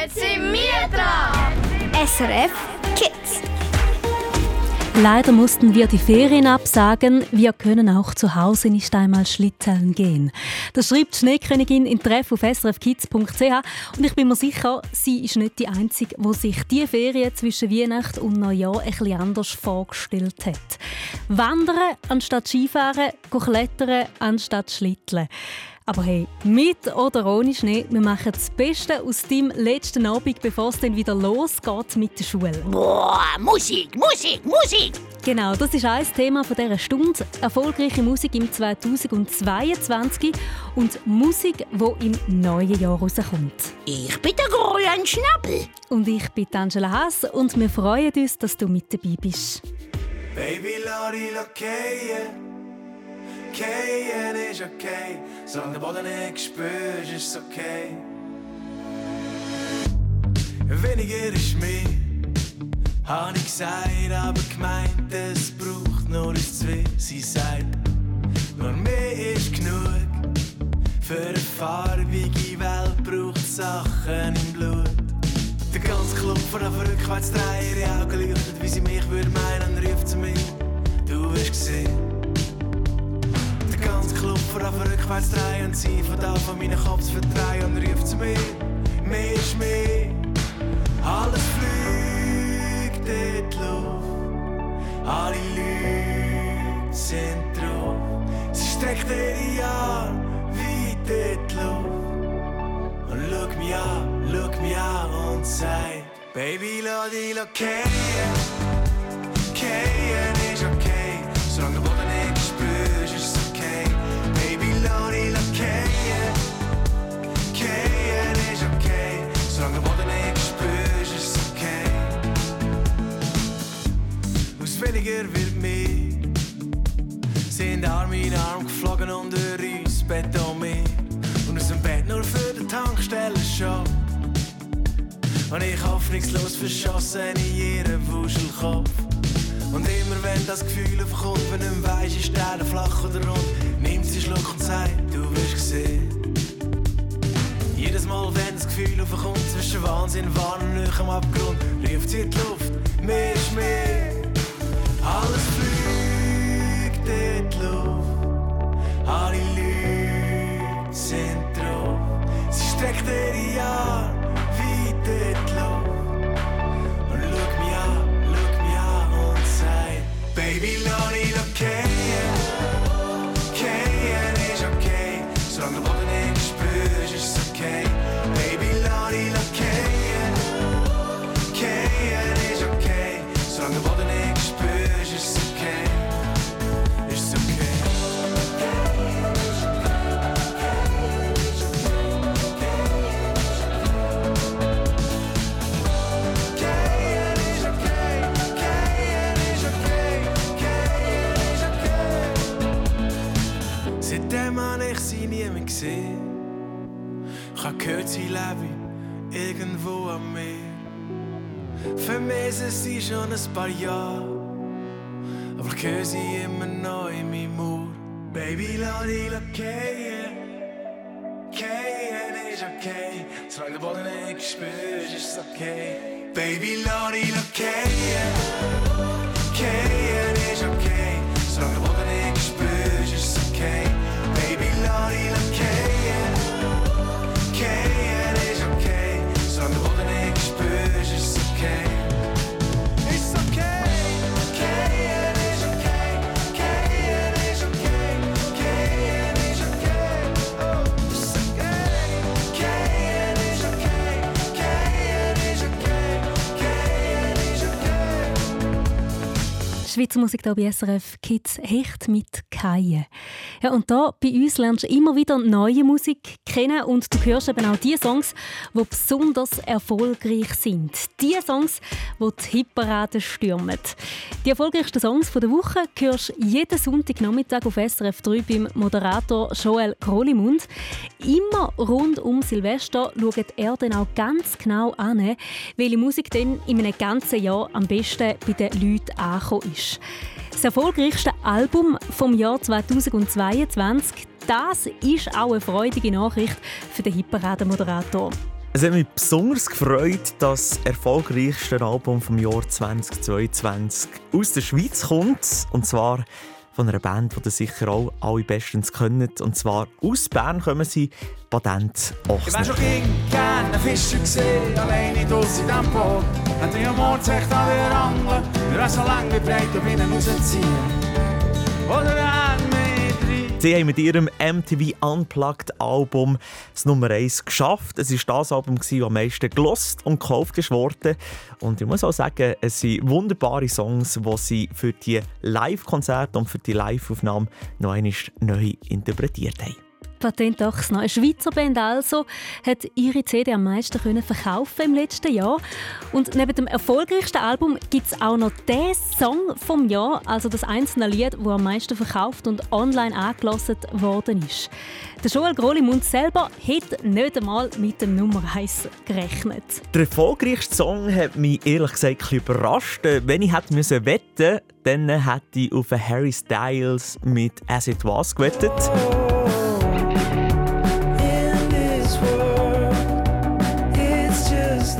Jetzt sind wir dran! SRF Kids. Leider mussten wir die Ferien absagen. Wir können auch zu Hause nicht einmal schlitteln gehen. Das schreibt Schneekönigin in Treff auf srfkids.ch und ich bin mir sicher, sie ist nicht die Einzige, die sich die Ferien zwischen Weihnachten und Neujahr etwas anders vorgestellt hat. Wandern anstatt Skifahren, klettern anstatt Schlitteln. Aber hey, mit oder ohne Schnee, wir machen das Beste aus deinem letzten Abend, bevor es dann wieder losgeht mit der Schule. Boah, Musik, Musik, Musik! Genau, das ist ein Thema dieser Stunde. Erfolgreiche Musik im 2022 und Musik, die im neuen Jahr rauskommt. Ich bin der grüne Schnabel. Und ich bin Angela Haas und wir freuen uns, dass du mit dabei bist. Baby, Lori, okay. Gehen ist okay, solange der Boden nicht spürst, ist es okay. Weniger ist mehr, hab ich gesagt, aber gemeint, es braucht nur ein zwei. Sie sagt, nur mehr ist genug. Für eine farbige Welt braucht Sachen im Blut. Der ganze Club von der rückwärts drei ihre Augen leuchtet, wie sie mich würde meinen, ruft zu mir, du wirst gesehen ganz Club vor auf rückwärts drehen sie von da von meinen Kopf verdrehen und ruft zu mir, mehr ist mehr. Alles fliegt in die Luft, alle Leute sind drauf. Sie streckt ihre Arme weit in die Luft und schau mich an, schau mich an und sagt, Baby, lass dich gehen, gehen weniger wird mehr, sind Arm in Arm geflogen unter uns, Bett um mich und aus dem Bett nur für den Tankstellen-Shop. Und ich hoffnungslos verschossen in ihren Wuschelkopf. Und immer wenn das Gefühl aufkommt, wenn du weisst, ist der flach oder rund, nimmt sie Schluck und sagt, du wirst gesehen. Jedes Mal, wenn das Gefühl aufkommt, zwischen Wahnsinn, Wahn und Nähe am Abgrund, ruft sie in die Luft, mehr ist mehr. Alles fliegt in die sind drauf. Sie streckt ihre Arme weit in und schau mich an, schau mich an und sagt, Baby, lass dich gesehen. Ich hab gehört, sie lebe irgendwo am Meer. Vermisse sie schon ein paar Jahre. Aber ich höre sie immer noch in meinem Ohr. Baby, lass dich gehen. Gehen ist okay. Solange der Boden nicht spürst, ist es okay. Baby, lass dich gehen. Gehen ist okay. Solange der Boden Schweizer Musik hier bei SRF Kids Hecht mit Kaie. Ja, und da bei uns lernst du immer wieder neue Musik kennen und du hörst eben auch die Songs, die besonders erfolgreich sind. Die Songs, die die Hitparade stürmen. Die erfolgreichsten Songs der Woche hörst du jeden Sonntagnachmittag auf SRF 3 beim Moderator Joel Krolimund. Immer rund um Silvester schaut er dann auch ganz genau an, welche Musik dann in einem ganzen Jahr am besten bei den Leuten angekommen ist. Das erfolgreichste Album vom Jahr 2022, das ist auch eine freudige Nachricht für den Hitparaden-Moderator. Es hat mich besonders gefreut, dass das erfolgreichste Album vom Jahr 2022 aus der Schweiz kommt. Und zwar von einer Band, die sicher auch alle bestens kennt. Und zwar aus Bern kommen sie, Patent Ochsner. Ich wär schon gerne Fischer gesehen, alleine draussen in diesem Boot. Hätte ich am Mord echt an der Angel, Sie haben mit ihrem MTV Unplugged Album das Nummer 1 geschafft. Es war das Album, das am meisten gelost und gekauft wurde. Und ich muss auch sagen, es sind wunderbare Songs, die sie für die Live-Konzerte und für die Live-Aufnahmen noch einmal neu interpretiert haben. Patent Ochsner, eine Schweizer Band also, hat ihre CD am meisten können verkaufen im letzten Jahr. Und neben dem erfolgreichsten Album gibt es auch noch den Song vom Jahr, also das einzelne Lied, das am meisten verkauft und online angelassen worden ist. Der Joel Grolimund selber hat nicht einmal mit dem Nummer 1 gerechnet. Der erfolgreichste Song hat mich ehrlich gesagt ein überrascht. Wenn ich hätte müssen wetten, dann hätte ich auf Harry Styles mit As It Was gewettet.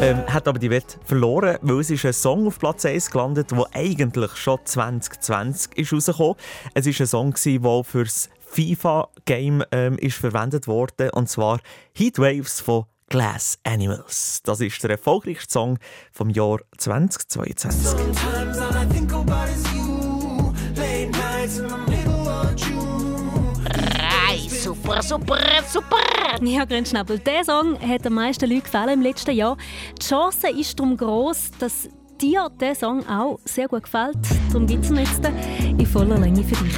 Ähm, hat aber die Wette verloren, weil es ist ein Song auf Platz 1 gelandet, der eigentlich schon 2020 ist rausgekommen. Es war ein Song, der für das FIFA-Game ähm, verwendet wurde, und zwar Heatwaves von Glass Animals. Das ist der erfolgreichste Song vom Jahr 2022 super, super, super. Ja, Grenzschnabel, dieser Song hat den meisten Leuten gefallen im letzten Jahr. Die Chance ist darum groß, dass dir dieser Song auch sehr gut gefällt. Darum gibt es ihn jetzt in voller Länge für dich.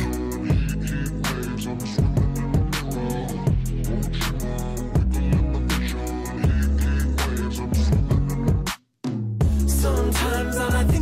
Sometimes all I think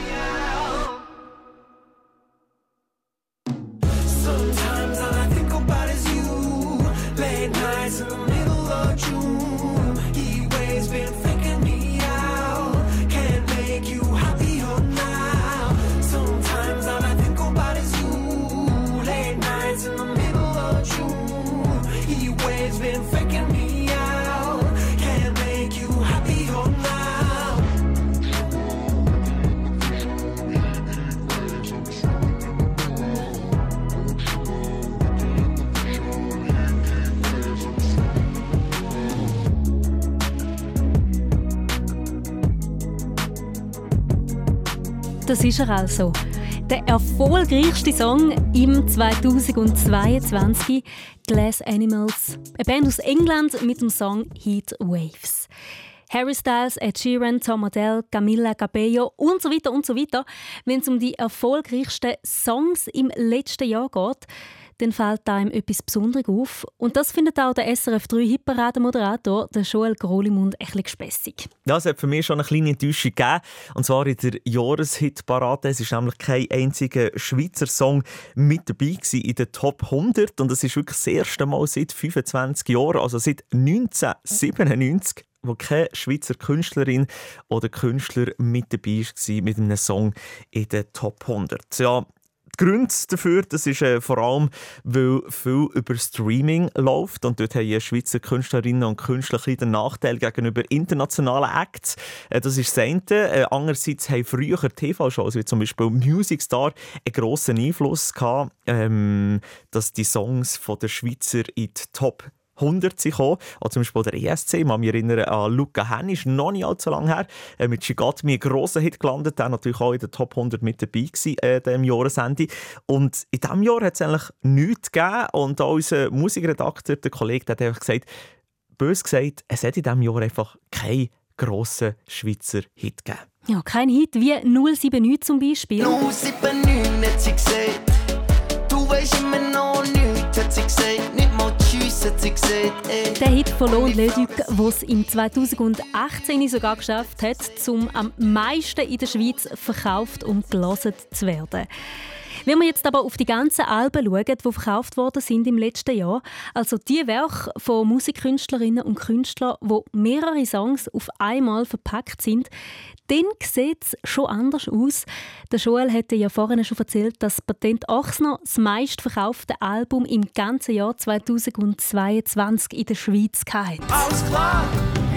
Das ist er also. der erfolgreichste Song im 2022. Glass Animals, eine Band aus England mit dem Song Heat Waves. Harry Styles, Ed Sheeran, Tom Odell, Camilla Cabello und so weiter und so weiter. Wenn es um die erfolgreichsten Songs im letzten Jahr geht, dann fällt einem etwas Besonderes auf. Und das findet auch der SRF 3 Hitparade-Moderator, Joel Grolimund, ein bisschen gespässig. Ja, es hat für mich schon eine kleine Enttäuschung gegeben. Und zwar in der Jahreshitparade. Es ist nämlich kein einziger Schweizer Song mit dabei in den Top 100. Und das ist wirklich das erste Mal seit 25 Jahren, also seit 1997 wo keine Schweizer Künstlerin oder Künstler mit dabei war mit einem Song in den Top 100. Ja, Gründe dafür das ist äh, vor allem, weil viel über Streaming läuft und dort haben Schweizer Künstlerinnen und Künstler den Nachteil gegenüber internationalen Acts. Äh, das ist das eine. Äh, andererseits haben früher TV-Shows wie zum Beispiel Music Star einen grossen Einfluss gehabt, ähm, dass die Songs von der Schweizer in die Top 100 sind gekommen. Auch zum Beispiel der ESC. Ich kann mich erinnern an Luca Hennisch, noch nicht allzu lange her. Äh, mit «She Got Me» ein grosser Hit gelandet. Der natürlich auch in der Top 100 mit dabei gewesen, äh, dem Jahresende. Und in diesem Jahr hat es eigentlich nichts gegeben. Und auch unser Musikredakteur, der Kollege, der hat einfach gesagt, bös gesagt, es hat in diesem Jahr einfach keinen grossen Schweizer Hit gegeben. Ja, kein Hit wie 079 zum Beispiel. 079 hat sie gesagt, du weißt immer noch nichts, hat sie gesagt, nicht der Hit von Lohn Leduc, den es im 2018 sogar geschafft hat, zum am meisten in der Schweiz verkauft und gelesen zu werden. Wenn wir jetzt aber auf die ganzen Alben schauen, die verkauft worden sind im letzten Jahr, also die Werke von Musikkünstlerinnen und Künstlern, wo mehrere Songs auf einmal verpackt sind, dann sieht es schon anders aus. Der Joel hatte ja vorhin schon erzählt, dass Patent Ochsner das meistverkaufte Album im ganzen Jahr 2022 in der Schweiz hatte. Alles klar,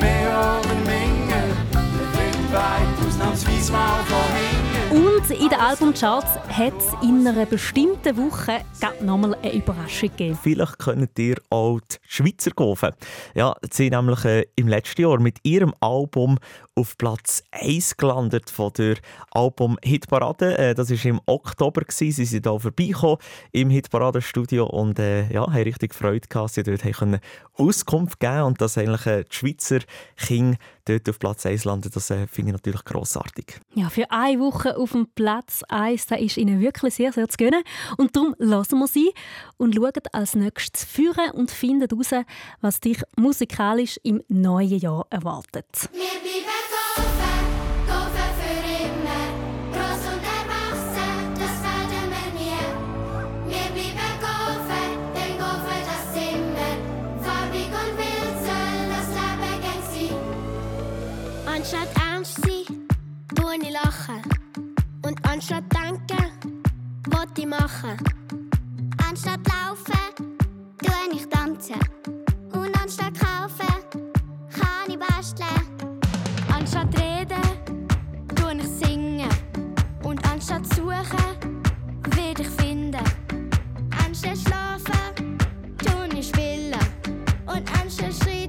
mehr oder minder, wir weit ausnahmsweise mal von hinten. Und in den Albumcharts hat es in einer bestimmten Woche nochmal eine Überraschung gegeben. Vielleicht könnt ihr auch die Schweizer kaufen. Ja, sie sind nämlich äh, im letzten Jahr mit ihrem Album auf Platz 1 gelandet von der Album-Hitparade. Äh, das war im Oktober. Gewesen. Sie sind hier vorbeigekommen im Hitparadenstudio und äh, ja, haben richtig Freude gehabt. Sie dort können Auskunft geben und dass eigentlich äh, die Schweizer King dort auf Platz 1 landen, das äh, finde ich natürlich grossartig. Ja, für eine Woche auf dem Platz 1, da ist Ihnen wirklich sehr, sehr zu gönnen. Und darum lassen wir sie und schauen als nächstes führen und finden heraus, was dich musikalisch im neuen Jahr erwartet. Und anstatt denken, was ich machen. Anstatt laufen, tue ich tanzen. Und anstatt kaufen, kann ich basteln. Anstatt reden, tue ich singen. Und anstatt suchen, will ich finden. Anstatt schlafen, tue ich spielen. Und anstatt schreiten,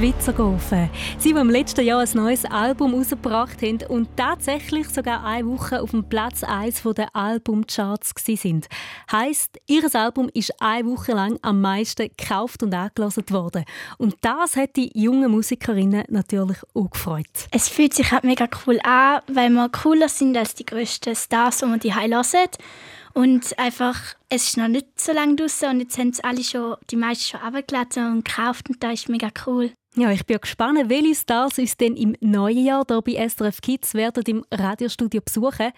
Herzogofen. Sie, die im letzten Jahr ein neues Album herausgebracht haben und tatsächlich sogar eine Woche auf dem Platz 1 der Albumcharts sind. Heißt, ihr Album ist eine Woche lang am meisten gekauft und angelassen worden. Und das hat die jungen Musikerinnen natürlich auch gefreut. Es fühlt sich halt mega cool an, weil wir cooler sind als die grössten Stars, die man die hören. Und einfach, es ist noch nicht so lange draußen und jetzt haben es alle schon, die meisten schon abgeladen und gekauft und das ist mega cool. Ja, ich bin gespannt, welche Stars uns denn im neuen Jahr hier bei SRF Kids werden im Radiostudio besuchen.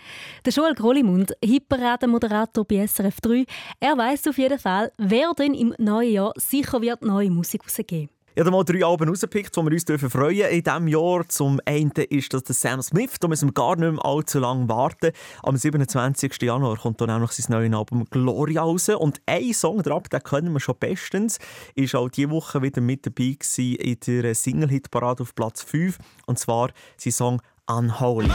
Der Joel Grollimund, Hitparade-Moderator bei SRF 3, er weiß auf jeden Fall, wer denn im neuen Jahr sicher wird neue Musik rausgeben ich habe mal drei Alben rausgepickt, die wir uns freuen dürfen in diesem Jahr. Zum einen ist das der Sam Smith, da müssen wir gar nicht mehr allzu lange warten. Am 27. Januar kommt dann nämlich sein neues Album Gloria raus. Und ein Song drauf, den kennen wir schon bestens, ist auch diese Woche wieder mit dabei in der Single-Hit-Parade auf Platz 5. Und zwar sein Song Unholy.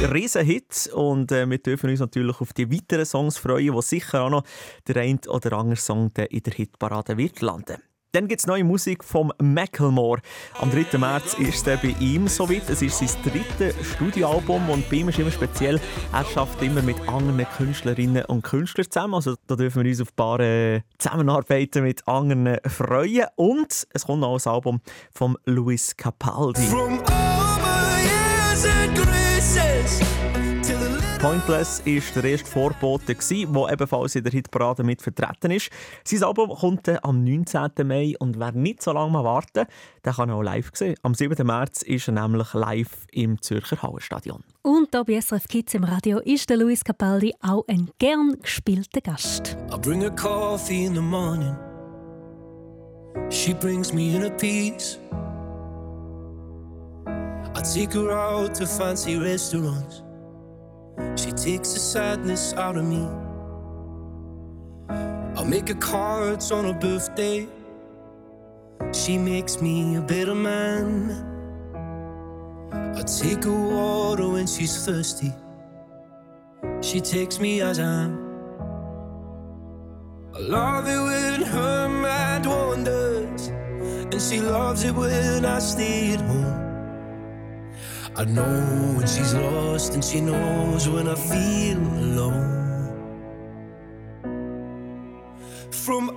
Riesenhit und äh, wir dürfen uns natürlich auf die weiteren Songs freuen, wo sicher auch noch der ein oder andere Song in der Hitparade wird landen. Dann gibt es neue Musik vom Macklemore. Am 3. März ist es bei ihm soweit. Es ist sein drittes Studioalbum und bei ihm ist immer speziell, er schafft immer mit anderen Künstlerinnen und Künstlern zusammen. Also da dürfen wir uns auf ein paar äh, Zusammenarbeiten mit anderen freuen. Und es kommt noch ein Album von Luis Capaldi. From Pointless war der erste Vorbote, der ebenfalls in der Hitparade mit vertreten ist. Sein Album kommt am 19. Mai und wer nicht so lange mal warten der kann auch live sehen. Am 7. März ist er nämlich live im Zürcher Hallenstadion. Und hier bei SRF Kids im Radio ist der Luis Capaldi auch ein gern gespielter Gast. I bring her coffee in the morning She brings me in a piece I take her out to fancy restaurants She takes the sadness out of me. I'll make her cards on her birthday. She makes me a better man. I take her water when she's thirsty. She takes me as I am. I love it when her mind wanders, and she loves it when I stay at home. I know when she's lost and she knows when I feel alone. From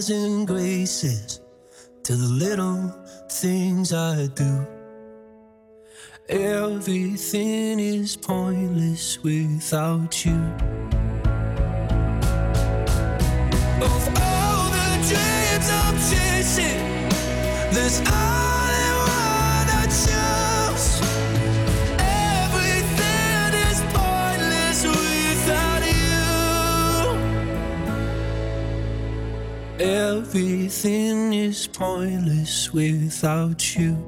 Dozen graces to the little things I do. Everything is pointless without you. Of all the dreams I'm chasing, there's Everything is pointless without you.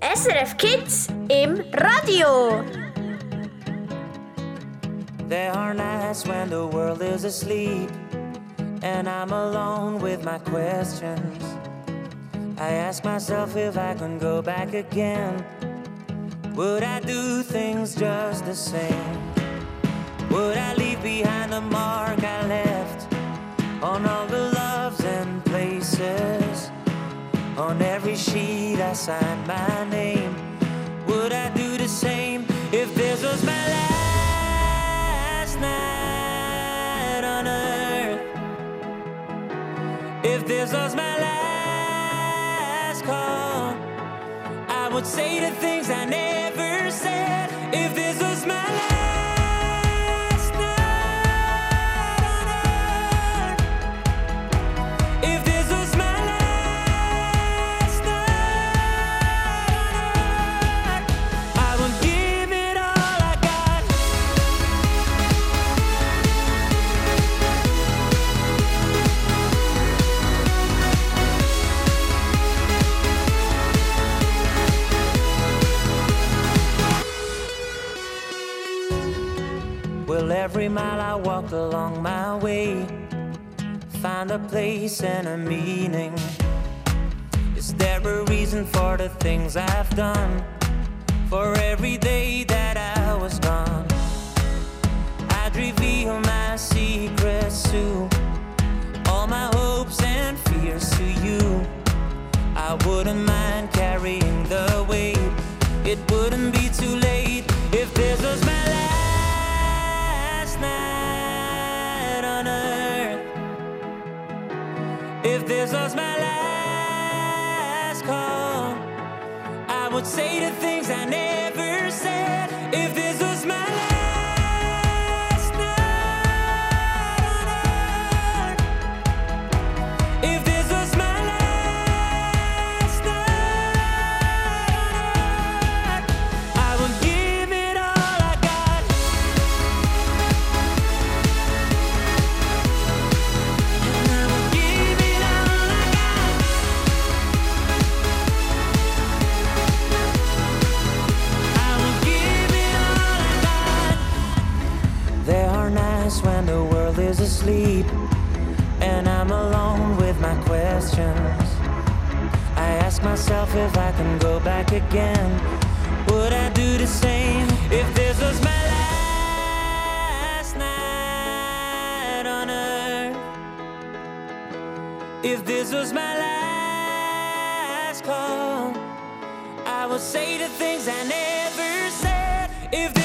SRF Kids im Radio. There are nights when the world is asleep and I'm alone with my questions. I ask myself if I can go back again. Would I do things just the same? Would I leave behind the mark I left on all the loves and places? On every sheet I sign my name. Would I do the same if this was my last night on earth? If this was my last call, I would say the things I never said. If this was my last Well, every mile I walk along my way, find a place and a meaning. Is there a reason for the things I've done? For every day that I was gone, I'd reveal my secrets to all my hopes and fears to you. I wouldn't mind carrying the weight. It wouldn't be too late if this was my this was my last call, I would say the things I never myself if I can go back again. Would I do the same if this was my last night on earth? If this was my last call, I would say the things I never said. If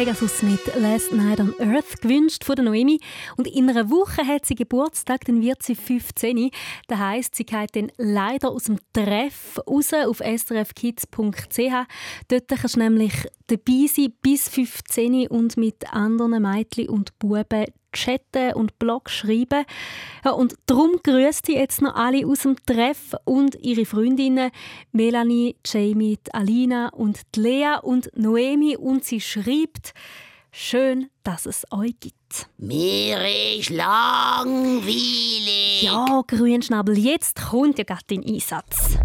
Pegasus mit Last Night on Earth gewünscht von der Noemi. Und in einer Woche hat sie Geburtstag, dann wird sie 15. Das heisst, sie geht dann leider aus dem Treff raus auf srfkids.ch. Dort kannst du nämlich dabei sein bis 15 und mit anderen Mädchen und Buben chatten und Blog schreiben. Ja, und darum grüßt sie jetzt noch alle aus dem Treff und ihre Freundinnen Melanie, Jamie, Alina und Lea und Noemi. Und sie schreibt, schön, dass es euch gibt. Mir ist langweilig. Ja, Grünschnabel, jetzt kommt ja gerade dein Einsatz.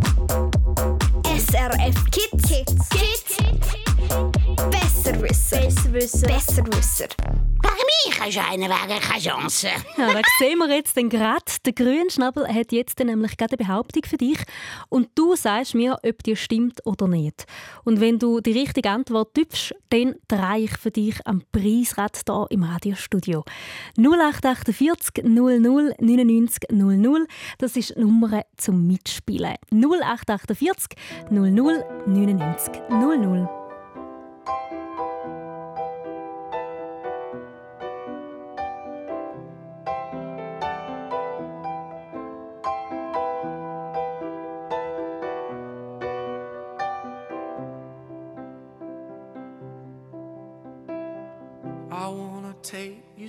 SRF Kids. Kids. Kids. Besserwisser. Besserwisser. Besserwisser. mich hast du einen wegen keine Chance. Ja, da sehen wir jetzt den gerade. Der Grünschnabel hat jetzt nämlich gerade eine Behauptung für dich und du sagst mir, ob die stimmt oder nicht. Und wenn du die richtige Antwort tippst, dann drehe ich für dich am Preisrad hier im Radiostudio. 0848 00 99 00, das ist die Nummer zum Mitspielen. 0848 00 99 00.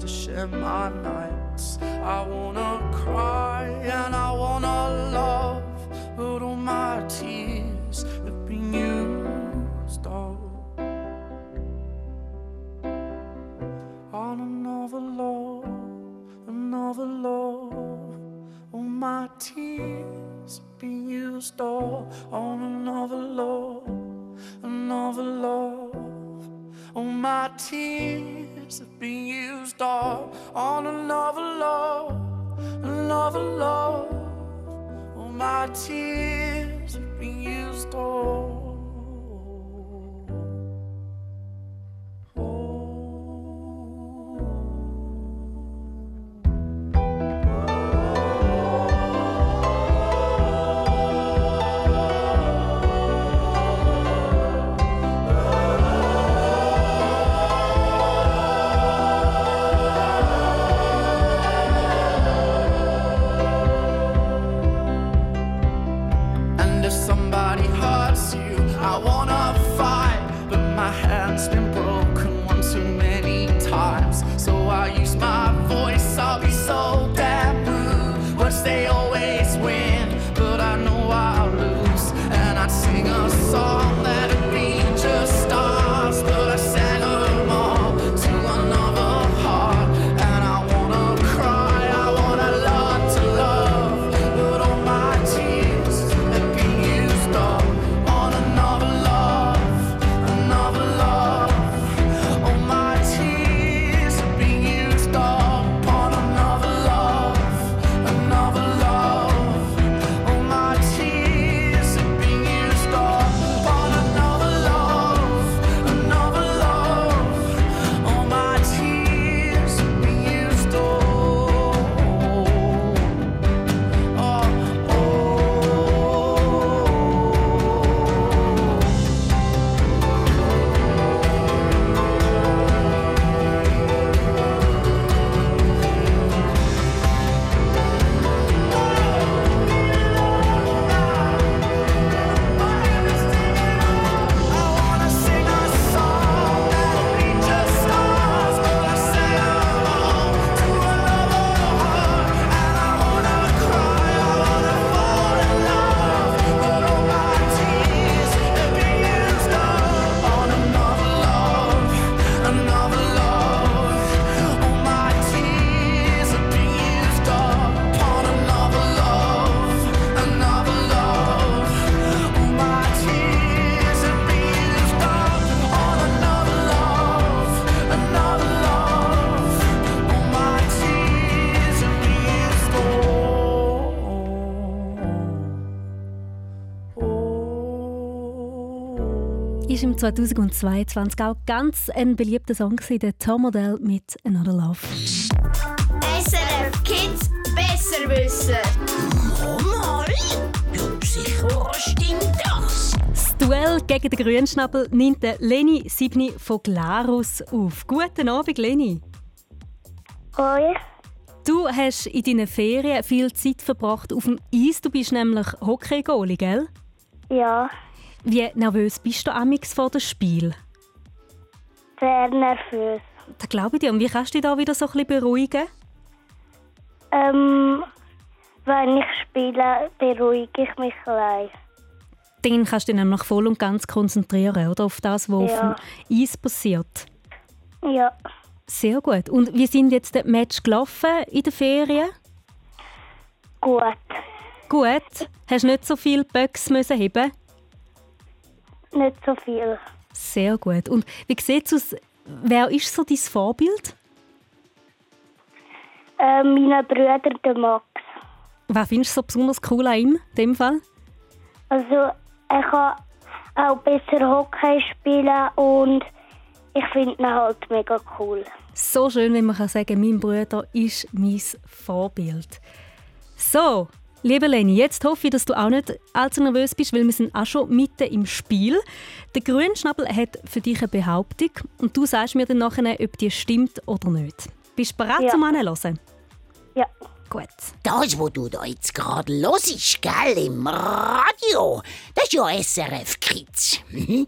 to share my nights. I wanna cry and I wanna love, but all my tears have been used up on another love, another love. All my tears have been used up on another love, another love. All my tears have been used up on another love, another love. All my tears have been used up. 2022 auch ganz ein beliebter Song gewesen, der Tom Modell mit Another Love. SRF Kids besser wissen. Mal? Ja, sicher stimmt das. Das Duell gegen den Grünschnabel nimmt der Leni Sibni von Glarus auf. Guten Abend, Leni. Hoi. Du hast in deinen Ferien viel Zeit verbracht auf dem Eis. Du bist nämlich Hockey-Goalie, gell? Ja, Wie nervös bist du amix vor dem Spiel? sehr nervös. Da glaube ich dir. Und wie kannst du dich da wieder so ein bisschen beruhigen? Ähm, Wenn ich spiele, beruhige ich mich allein. Dann kannst du dich nämlich voll und ganz konzentrieren, oder? Auf das, was Ja. auf dem Eis passiert. Ja, Sehr gut. Und wie sind jetzt die Match gelaufen in den Ferien? gut. Gut. Hast du nicht so viele Böcks müssen heben? Nicht so viel. Sehr gut. Und wie sieht es aus? Wer ist so dein Vorbild? Äh, meine Brüder, der Max. Was findest du so besonders cool an ihm, in dem Fall? Also, er kann auch besser Hockey spielen und ich finde ihn halt mega cool. So schön, wenn man kann sagen mein Bruder ist mein Vorbild. So, liebe Leni, jetzt hoffe ich, dass du auch nicht allzu nervös bist, weil wir sind auch schon mitten im Spiel. Der Grünschnabel hat für dich eine Behauptung und du sagst mir dann nachher, ob die stimmt oder nicht. Bist du bereit Ja. zum Anhören? Ja. Gut. Das, wo du da jetzt gerade hörst, gell, im Radio, das ist ja SRF Kids. Mhm.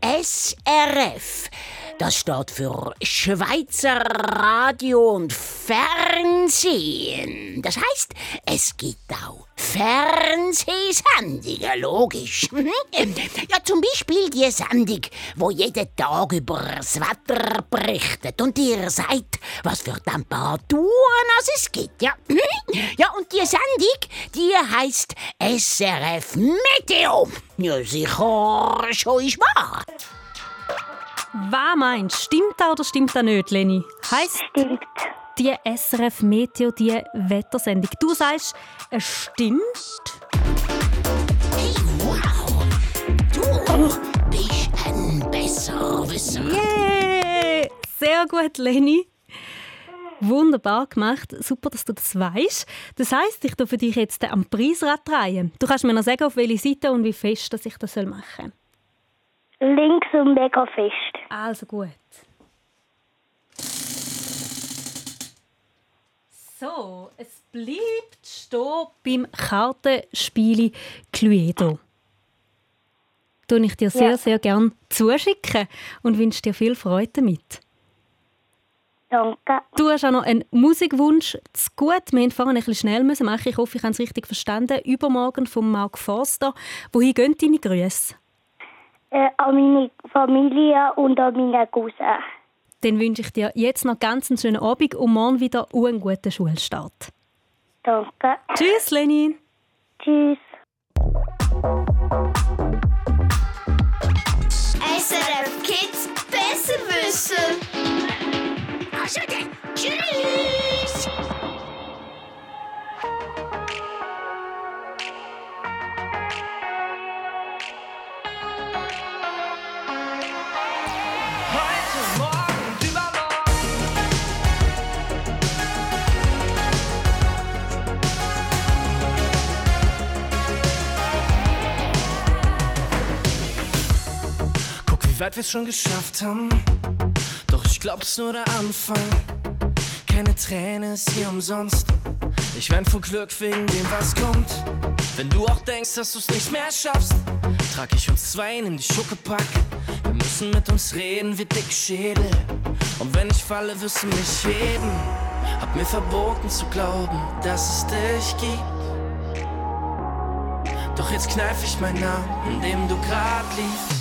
SRF, das steht für Schweizer Radio und Fernsehen. Das heißt, es gibt auch Fernsehsendungen, logisch. Ja, zum Beispiel die Sendung, wo jeden Tag über das Wetter berichtet und dir sagt, was für Temperaturen es gibt. Ja, ja und die Sendung, die heißt SRF Meteo. Ja, sicher, schon ist wahr. Was meinst du? Stimmt das oder stimmt das nicht, Leni? Heisst Stimmt. die SRF Meteo, die Wettersendung. Du sagst, es stimmt. Hey, wow, du bist ein Besserwisser. Yay! Sehr gut, Leni. Wunderbar gemacht. Super, dass du das weißt. Das heißt, ich darf für dich jetzt am Preisrad drehen. Du kannst mir noch sagen, auf welche Seite und wie fest dass ich das machen soll. Links und mega fest. Also gut. So, es bleibt stehen beim Kartenspiel Cluedo. Tue ich dir sehr, Ja. sehr gern zuschicken und wünsche dir viel Freude damit. Danke. Du hast auch noch einen Musikwunsch zu gut. Wir mussten vorhin ein bisschen schnell müssen machen. Ich hoffe, ich habe es richtig verstanden. Übermorgen von Mark Forster. Wohin gehen deine Grüße? Äh, an meine Familie und an meine Cousin. Dann wünsche ich dir jetzt noch ganz einen schönen Abend und morgen wieder einen guten Schulstart. Danke. Tschüss, Leni. Tschüss. SRF Kids besser wissen. Also dann, tschüss. Wie weit wir's schon geschafft haben. Doch ich glaub's nur der Anfang. Keine Träne ist hier umsonst. Ich wein vor Glück wegen dem, was kommt. Wenn du auch denkst, dass du's nicht mehr schaffst, trag ich uns zwei in die Schuckepack. Wir müssen mit uns reden wie dick Schädel. Und wenn ich falle, wirst du mich heben. Hab mir verboten zu glauben, dass es dich gibt. Doch jetzt kneif ich meinen Namen, in dem du grad liegst.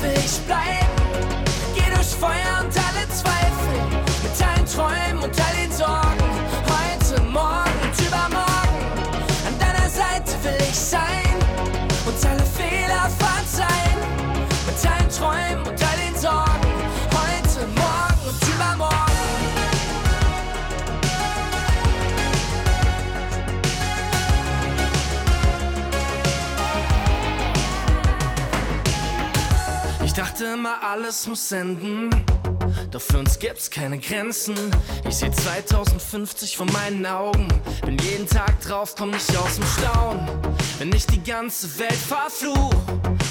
Will ich bleiben. Geh durch Feuer und alle Zweifel. Mit allen Träumen und all den Sorgen. Heute, morgen und übermorgen. An deiner Seite will ich sein. Dachte immer, alles muss enden. Doch für uns gibt's keine Grenzen. Ich seh 2050 vor meinen Augen. Bin jeden Tag drauf, komm nicht aus dem Staunen. Wenn ich die ganze Welt verfluch,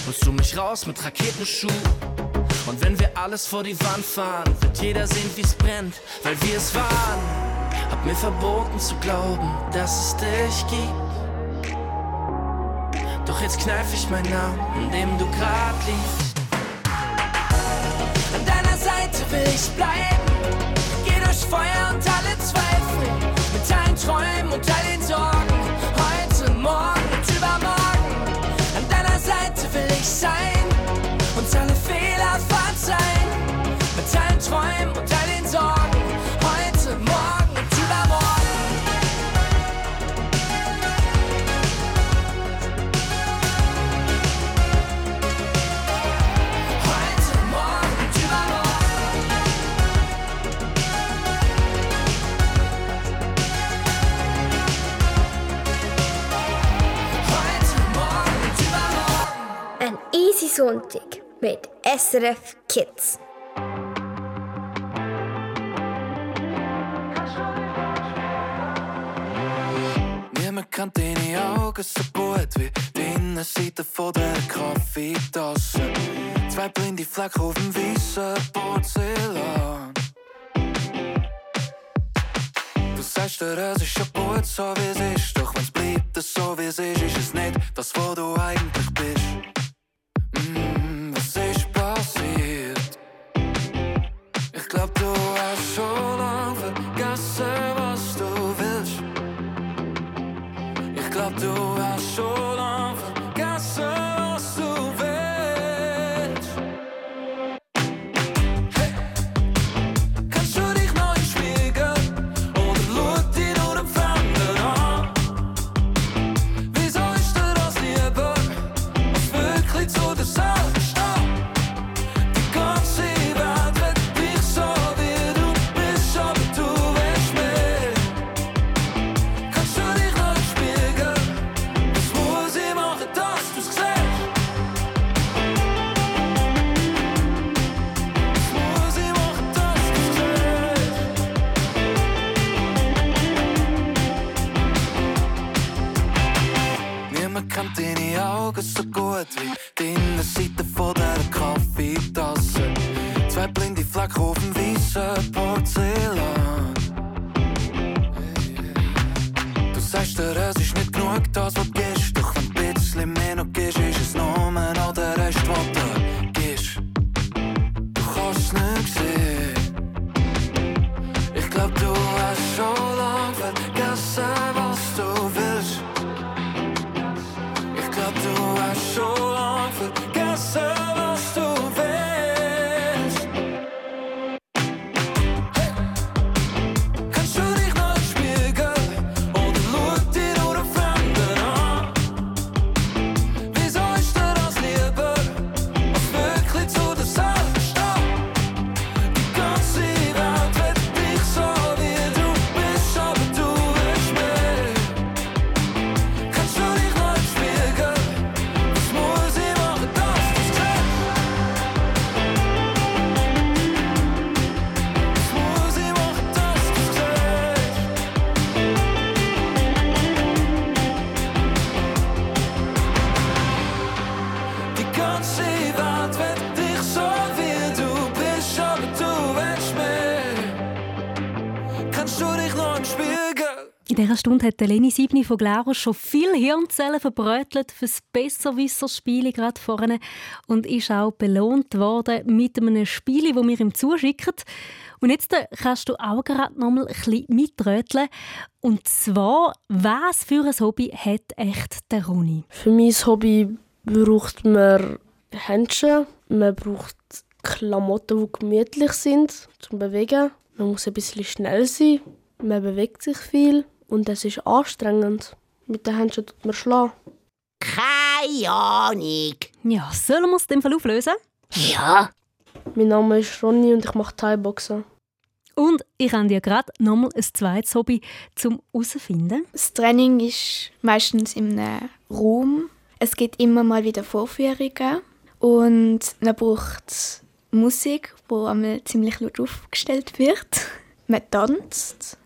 holst du mich raus mit Raketenschuh. Und wenn wir alles vor die Wand fahren, wird jeder sehen, wie's brennt, weil wir es waren. Hab mir verboten zu glauben, dass es dich gibt. Doch jetzt kneif ich meinen Namen, in dem du grad liegst. ich bleiben. Geh durch Feuer und alle Zweifel. Mit allen Träumen und allen Sonntag mit SRF Kids. Niemand kennt deine Augen so gut wie die Innenseite von der Kaffeetasse. Zwei blinde Flecken auf dem weißen Porzellan. Du sagst dir, es ist schon gut so wie es ist, doch wenn's bleibt so wie es ist, ist es nicht das, wo du eigentlich bist. Stunde hat Leni Siebni von Glarus schon viel Hirnzellen verbrötelt fürs Besserwisserspiel gerade vorne und ist auch belohnt worden mit einem Spiel, das wir ihm zuschicken. Und jetzt äh, kannst du auch gerade noch mal ein bisschen mitröteln. Und zwar, was für ein Hobby hat echt der Roni? Für mein Hobby braucht man Händchen, man braucht Klamotten, die gemütlich sind zum Bewegen. Man muss ein bisschen schnell sein, man bewegt sich viel und es ist anstrengend. Mit den Händchen tut man schlagen. Keine Ahnung. Ja, sollen wir es dem Fall auflösen? Ja. Mein Name ist Ronny und ich mache Thai-Boxen. Und ich habe dir gerade noch mal ein zweites Hobby zum herausfinden. Das Training ist meistens in einem Raum. Es gibt immer mal wieder Vorführungen und man braucht Musik, die einmal ziemlich laut aufgestellt wird. Man tanzt.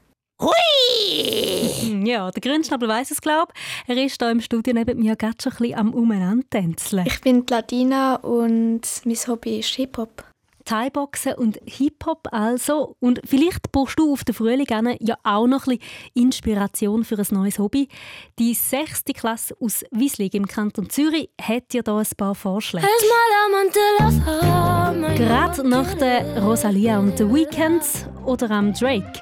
Hui! Ja, der Grünschnabel weiss es, glaube ich. Er ist hier im Studio neben mir gerade schon ein bisschen am Umeinander Ich bin die Latina und mein Hobby ist Hip-Hop. Thai-Boxen und Hip-Hop also. Und vielleicht brauchst du auf den Frühling ja auch noch ein bisschen Inspiration für ein neues Hobby. Die sechste Klasse aus Wieslig im Kanton Zürich hat dir da ein paar Vorschläge. Gerade nach der Rosalia und The Weekends oder am Drake.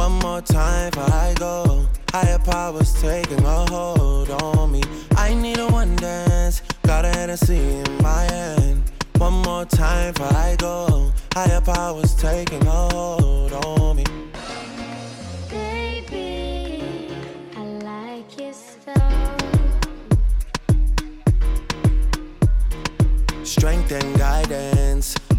One more time before I go. Higher powers taking a hold on me. I need a one dance. Got a Hennessy in my hand. One more time before I go. Higher powers taking a hold on me. Baby, I like your style. Strength and guidance,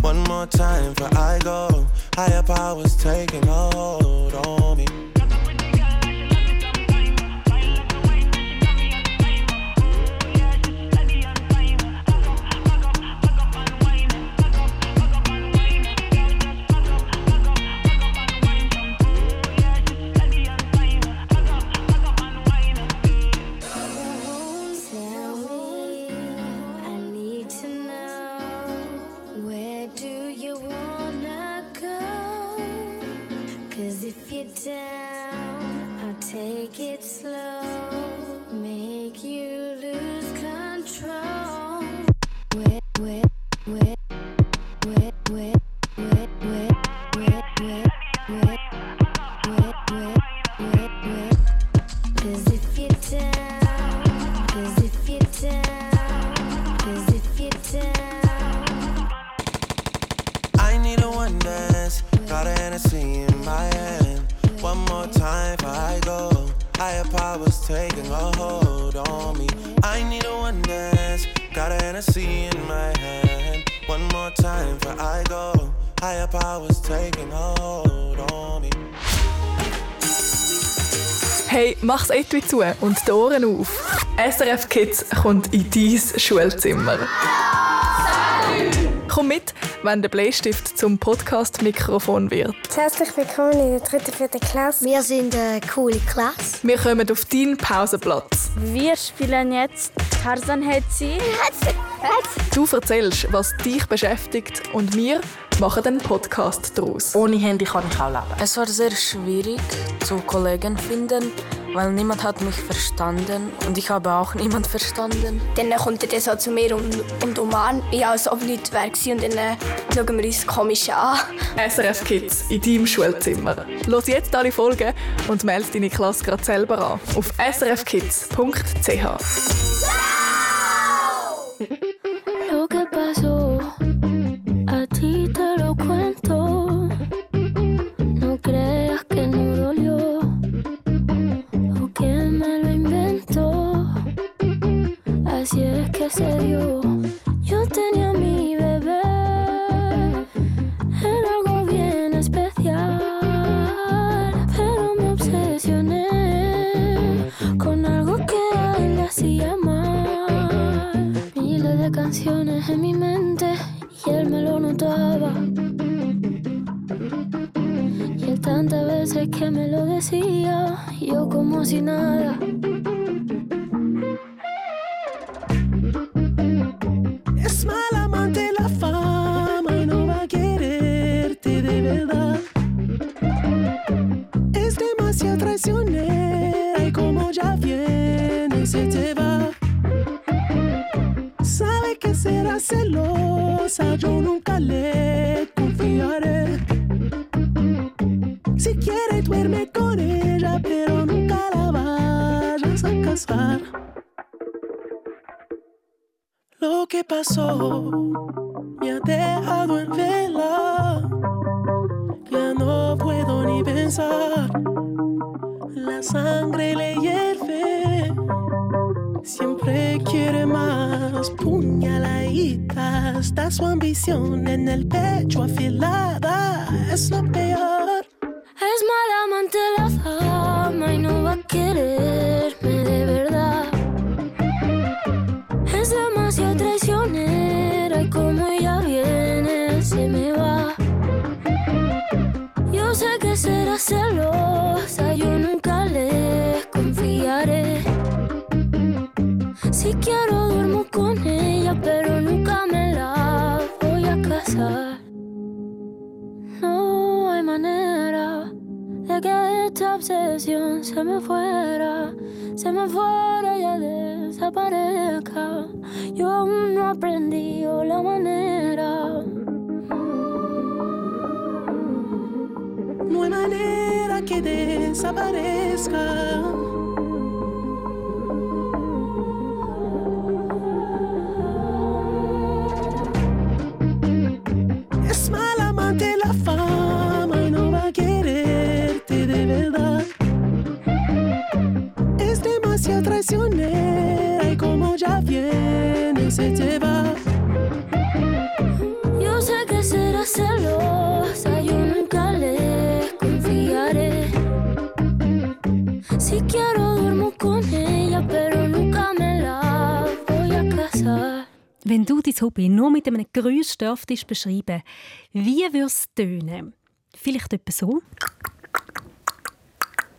One more time before I go. Higher powers taking hold on me. SRF Kids kommt in dein Schulzimmer. Komm mit, wenn der Bleistift zum Podcast-Mikrofon wird. Herzlich willkommen in der dritten, vierten Klasse. Wir sind eine coole Klasse. Wir kommen auf deinen Pausenplatz. Wir spielen jetzt Tarzan Hetzi. Du erzählst, was dich beschäftigt und wir machen einen Podcast daraus. Ohne Handy kann ich auch leben. Es war sehr schwierig, zu Kollegen finden, weil niemand hat mich verstanden und ich habe auch niemand verstanden. Dann kommt er so zu mir und, und umarmt mich, als ob nichts wäre und dann äh, schauen wir uns komisch an. SRF Kids in deinem Schulzimmer. Los jetzt alle Folgen und melde deine Klasse gerade selber an auf srfkids.ch. pensar. La sangre le hierve. Siempre quiere más puñaladitas. Está su ambición en el pecho afilada. Es lo peor. Mit einem Geräusch dürftest beschreiben, wie würde es tönen? Vielleicht etwa so?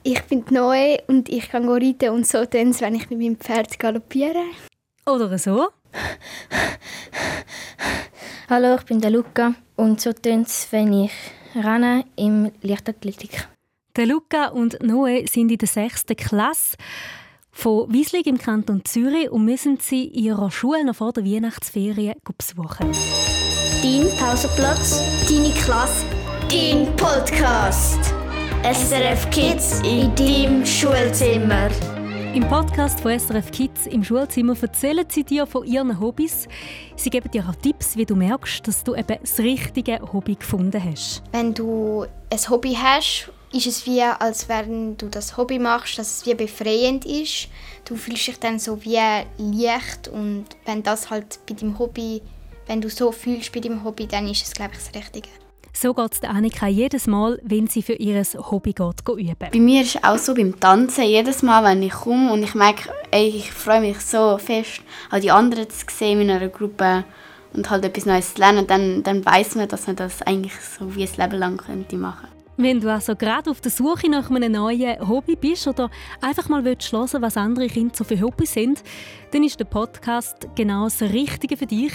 Ich bin neu und ich kann reiten und so tun wenn ich mit meinem Pferd galoppiere. Oder so? Hallo, ich bin der Luca und so tönt es, wenn ich renne im Leichtathletik. Der Luca und Noe sind in der sechsten Klasse von Wieslig im Kanton Zürich und müssen sie in ihrer Schule noch vor der Weihnachtsferien besuchen. Dein Pausenplatz, deine Klasse, dein Podcast. SRF Kids in deinem Schulzimmer. Im Podcast von SRF Kids im Schulzimmer erzählen sie dir von ihren Hobbys. Sie geben dir auch Tipps, wie du merkst, dass du eben das richtige Hobby gefunden hast. Wenn du ein Hobby hast, ist es wie, als wenn du das Hobby machst, dass es wie befreiend ist. Du fühlst dich dann so wie leicht und wenn das halt bei deinem Hobby, wenn du so fühlst bei deinem Hobby, dann ist es glaube ich das Richtige. So geht es Annika jedes Mal, wenn sie für ihr Hobby geht, üben. Bei mir ist es auch so beim Tanzen. Jedes Mal, wenn ich komme und ich merke, ey, ich freue mich so fest, auch die anderen zu sehen in einer Gruppe und halt etwas Neues zu lernen, dann, dann weiß man, dass man das eigentlich so wie ein Leben lang könnte machen Wenn du also gerade auf der Suche nach einem neuen Hobby bist oder einfach mal willst hören, was andere Kinder so für Hobbys sind, dann ist der Podcast genau das Richtige für dich.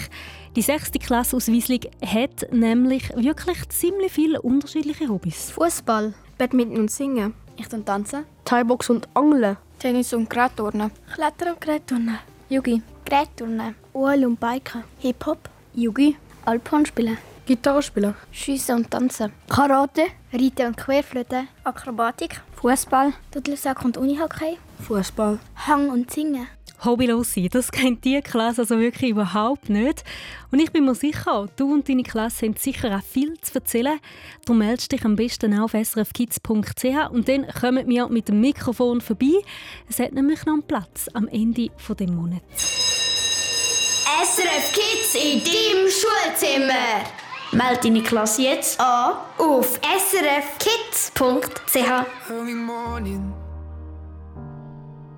Die sechste Klasse aus Wieslig hat nämlich wirklich ziemlich viele unterschiedliche Hobbys. Fußball, Badminton und Singen. Ich dann tanzen. Thai-Box und Angeln. Tennis und Gerätturnen. Klettern und Gerätturnen. Yugi. Gerätturnen. Uhl und Biken. Hip-Hop. Yugi. Alphorn spielen. Gitarre spielen. Schiessen und tanzen. Karate. Reiten und Querflöten. Akrobatik. Fußball. Dudelsack und Unihockey. Fußball. Hang und Singen. Hobbylos sein, das kennt die Klasse also wirklich überhaupt nicht. Und ich bin mir sicher, du und deine Klasse haben sicher auch viel zu erzählen. Du meldest dich am besten auf srfkids.ch und dann kommen wir mit dem Mikrofon vorbei. Es hat nämlich noch einen Platz am Ende dieses Monats. SRF Kids in deinem Schulzimmer. Meld deine Klasse jetzt an auf srfkids.ch. Early morning,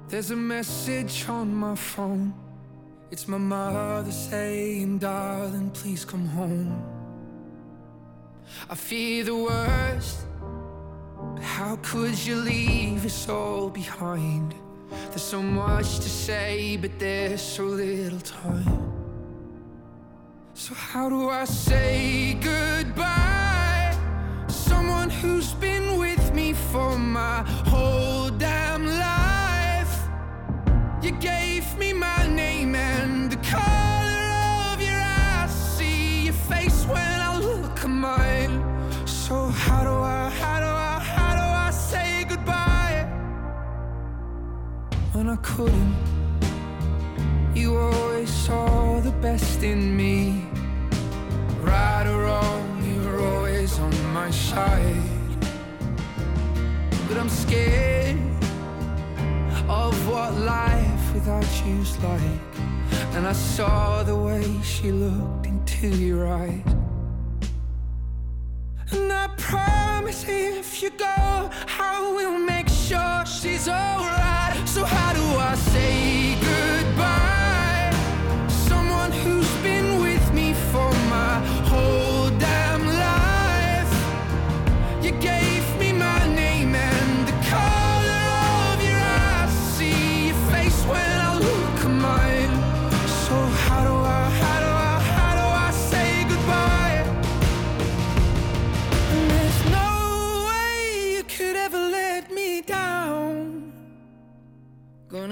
there's a message on my phone. It's my mother saying, Darling, please come home. I fear the worst, but how could you leave us all behind? There's so much to say, but there's so little time. So, how do I say goodbye? Someone who's been with me for my whole damn life. You gave me my name and the color of your eyes. See your face when I look at mine. So, how do I, how do I, how do I say goodbye? When I couldn't, you always saw the best in me. Right or wrong, you were always on my side. But I'm scared of what life without you's like. And I saw the way she looked into your eyes. And I promise if you go, I will make sure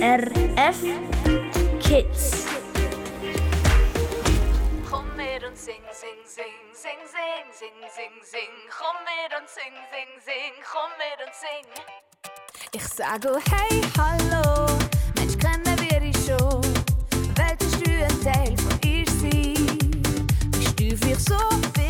SRF Kids. Kom mit und sing, sing, sing, sing, sing, sing, sing, sing. Komm mit und sing, sing, sing, komm mit und sing. Ich sage oh hey, hallo, Mensch, kennen wir dich schon? Willst du ein Teil von ihr sein? Bist du vielleicht so bin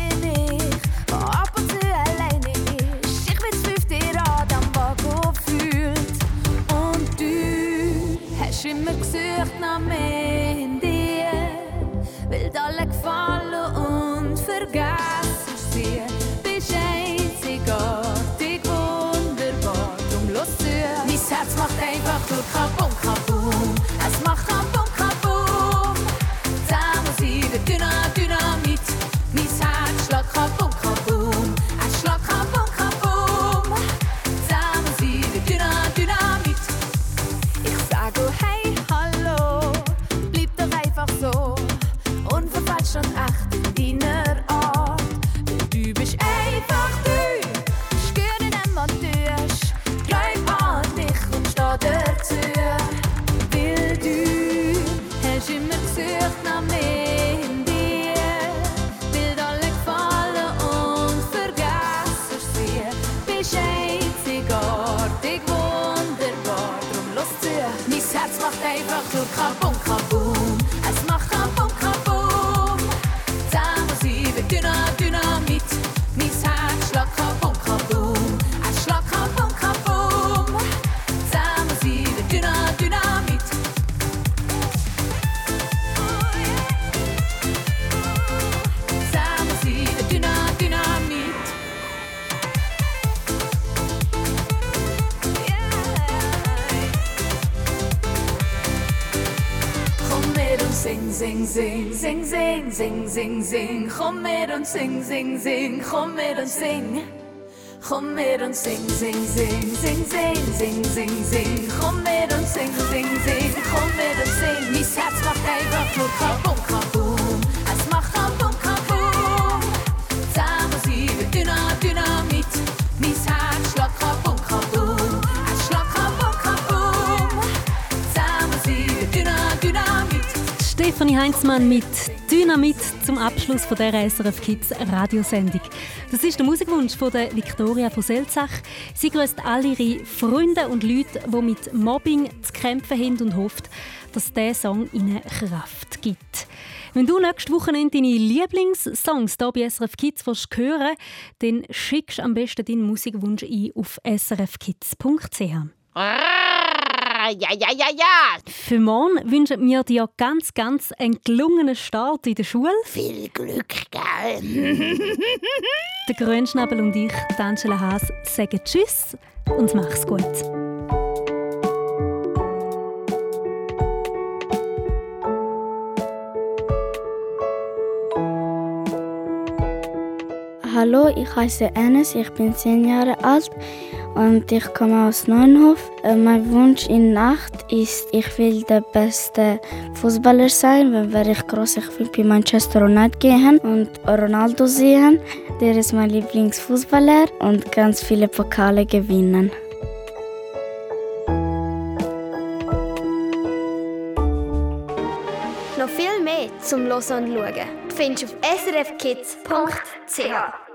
sing, sing, sing, sing. Kom mit und sing, sing, sing, komm mit und sing. Komm mit und sing, sing, sing, sing, sing, sing, sing, sing. Komm mit und sing, sing, sing, komm mit und sing. Mein Herz macht einfach nur Kabum, Kabum. Es macht Kabum, Kabum. Zusammen sind wir Dyna, Dynamit. Mein Herz schlägt Kabum, Kabum. Es schlägt Kabum, Kabum. Zusammen sind wir Dyna, Dynamit. Stefanie Heinzmann mit Dynamit zum Abschluss von der SRF Kids Radiosendung. Das ist der Musikwunsch von der Victoria von Selzach. Sie grüßt all ihre Freunde und Leute, die mit Mobbing zu kämpfen haben und hofft, dass dieser Song ihnen Kraft gibt. Wenn du nächste Woche deine Lieblingssongs hier bei SRF Kids hören dann schickst am besten deinen Musikwunsch ein auf srfkids.ch. Ja, ja, ja, ja. Für morgen wünschen wir dir ganz, ganz einen gelungenen Start in der Schule. Viel Glück, gell? Der Grünschnabel und ich, Angela Haas, sagen Tschüss und mach's gut. Hallo, ich heiße Enes, ich bin zehn Jahre alt und ich komme aus Neuenhof. Äh, Mein Wunsch in Nacht ist, ich will der beste Fußballer sein. Wenn wäre ich groß, ich will bei Manchester United gehen und Ronaldo sehen. Der ist mein Lieblingsfußballer und ganz viele Pokale gewinnen. Zum Hören und Schauen findest du auf srfkids.ch.